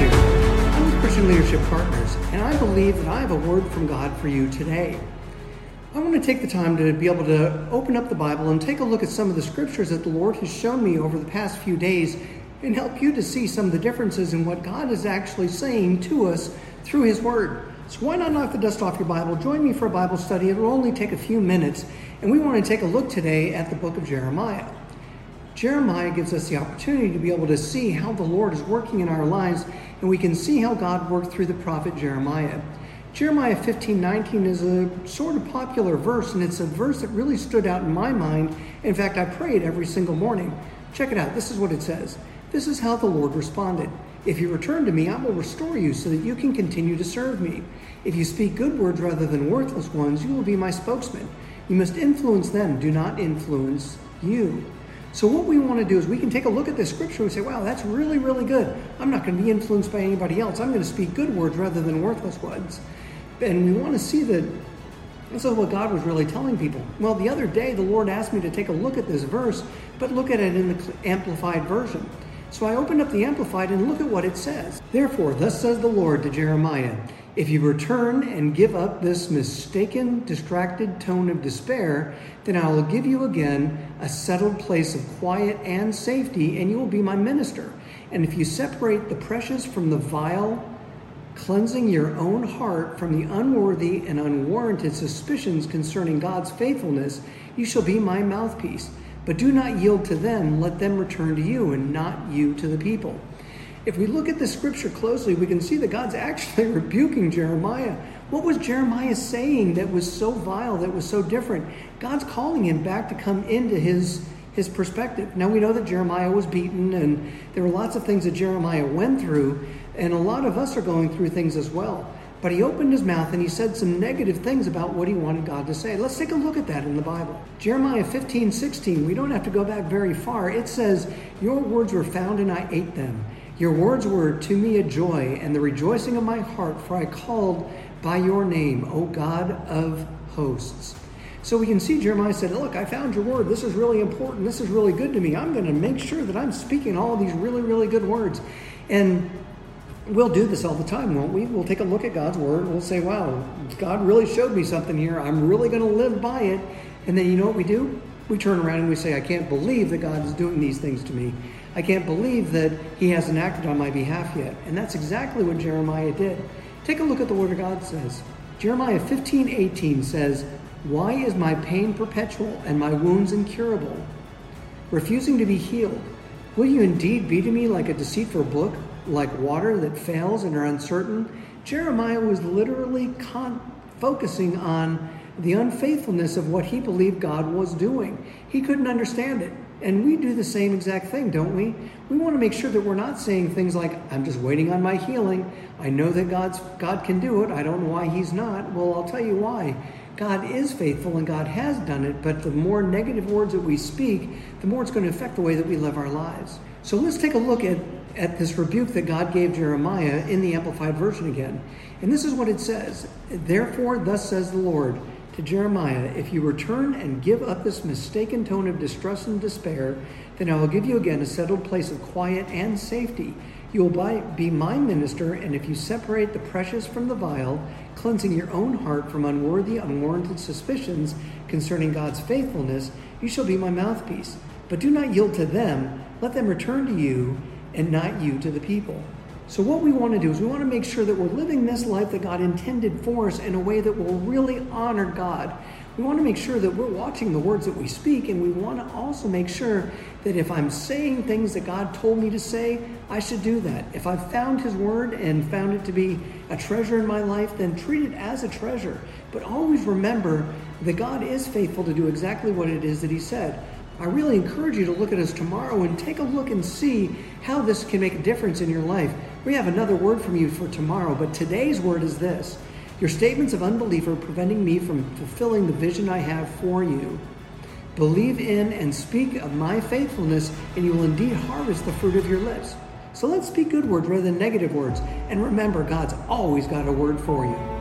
I'm with Christian Leadership Partners, and I believe that I have a word from God for you today. I want to take the time to be able to open up the Bible and take a look at some of the scriptures that the Lord has shown me over the past few days and help you to see some of the differences in what God is actually saying to us through His Word. So, why not knock the dust off your Bible? Join me for a Bible study. It will only take a few minutes, and we want to take a look today at the book of Jeremiah. Jeremiah gives us the opportunity to be able to see how the Lord is working in our lives, and we can see how God worked through the prophet Jeremiah. Jeremiah 15 19 is a sort of popular verse, and it's a verse that really stood out in my mind. In fact, I pray it every single morning. Check it out. This is what it says This is how the Lord responded. If you return to me, I will restore you so that you can continue to serve me. If you speak good words rather than worthless ones, you will be my spokesman. You must influence them, do not influence you. So, what we want to do is we can take a look at this scripture and say, wow, that's really, really good. I'm not going to be influenced by anybody else. I'm going to speak good words rather than worthless ones. And we want to see that this is what God was really telling people. Well, the other day, the Lord asked me to take a look at this verse, but look at it in the Amplified Version. So I opened up the Amplified and look at what it says. Therefore, thus says the Lord to Jeremiah If you return and give up this mistaken, distracted tone of despair, then I will give you again a settled place of quiet and safety, and you will be my minister. And if you separate the precious from the vile, cleansing your own heart from the unworthy and unwarranted suspicions concerning God's faithfulness, you shall be my mouthpiece. But do not yield to them, let them return to you, and not you to the people. If we look at the scripture closely, we can see that God's actually rebuking Jeremiah. What was Jeremiah saying that was so vile, that was so different? God's calling him back to come into his, his perspective. Now we know that Jeremiah was beaten, and there were lots of things that Jeremiah went through, and a lot of us are going through things as well. But he opened his mouth and he said some negative things about what he wanted God to say. Let's take a look at that in the Bible. Jeremiah 15, 16, we don't have to go back very far. It says, Your words were found and I ate them. Your words were to me a joy and the rejoicing of my heart, for I called by your name, O God of hosts. So we can see Jeremiah said, Look, I found your word. This is really important. This is really good to me. I'm going to make sure that I'm speaking all these really, really good words. And we'll do this all the time, won't we? We'll take a look at God's word and we'll say, wow, God really showed me something here. I'm really going to live by it. And then you know what we do? We turn around and we say, I can't believe that God is doing these things to me. I can't believe that He hasn't acted on my behalf yet. And that's exactly what Jeremiah did. Take a look at the Word of God says. Jeremiah 15 18 says, Why is my pain perpetual and my wounds incurable? Refusing to be healed. Will you indeed be to me like a deceitful book? Like water that fails and are uncertain. Jeremiah was literally con- focusing on the unfaithfulness of what he believed God was doing. He couldn't understand it. And we do the same exact thing, don't we? We want to make sure that we're not saying things like, I'm just waiting on my healing. I know that God's, God can do it. I don't know why He's not. Well, I'll tell you why. God is faithful and God has done it, but the more negative words that we speak, the more it's going to affect the way that we live our lives. So let's take a look at at this rebuke that God gave Jeremiah in the Amplified Version again. And this is what it says Therefore, thus says the Lord to Jeremiah, If you return and give up this mistaken tone of distress and despair, then I will give you again a settled place of quiet and safety. You will be my minister, and if you separate the precious from the vile, cleansing your own heart from unworthy, unwarranted suspicions concerning God's faithfulness, you shall be my mouthpiece. But do not yield to them, let them return to you and not you to the people. So, what we want to do is we want to make sure that we're living this life that God intended for us in a way that will really honor God. We want to make sure that we're watching the words that we speak, and we want to also make sure that if I'm saying things that God told me to say, I should do that. If I've found His Word and found it to be a treasure in my life, then treat it as a treasure. But always remember that God is faithful to do exactly what it is that He said. I really encourage you to look at us tomorrow and take a look and see how this can make a difference in your life. We have another word from you for tomorrow, but today's word is this Your statements of unbelief are preventing me from fulfilling the vision I have for you. Believe in and speak of my faithfulness, and you will indeed harvest the fruit of your lips. So let's speak good words rather than negative words. And remember, God's always got a word for you.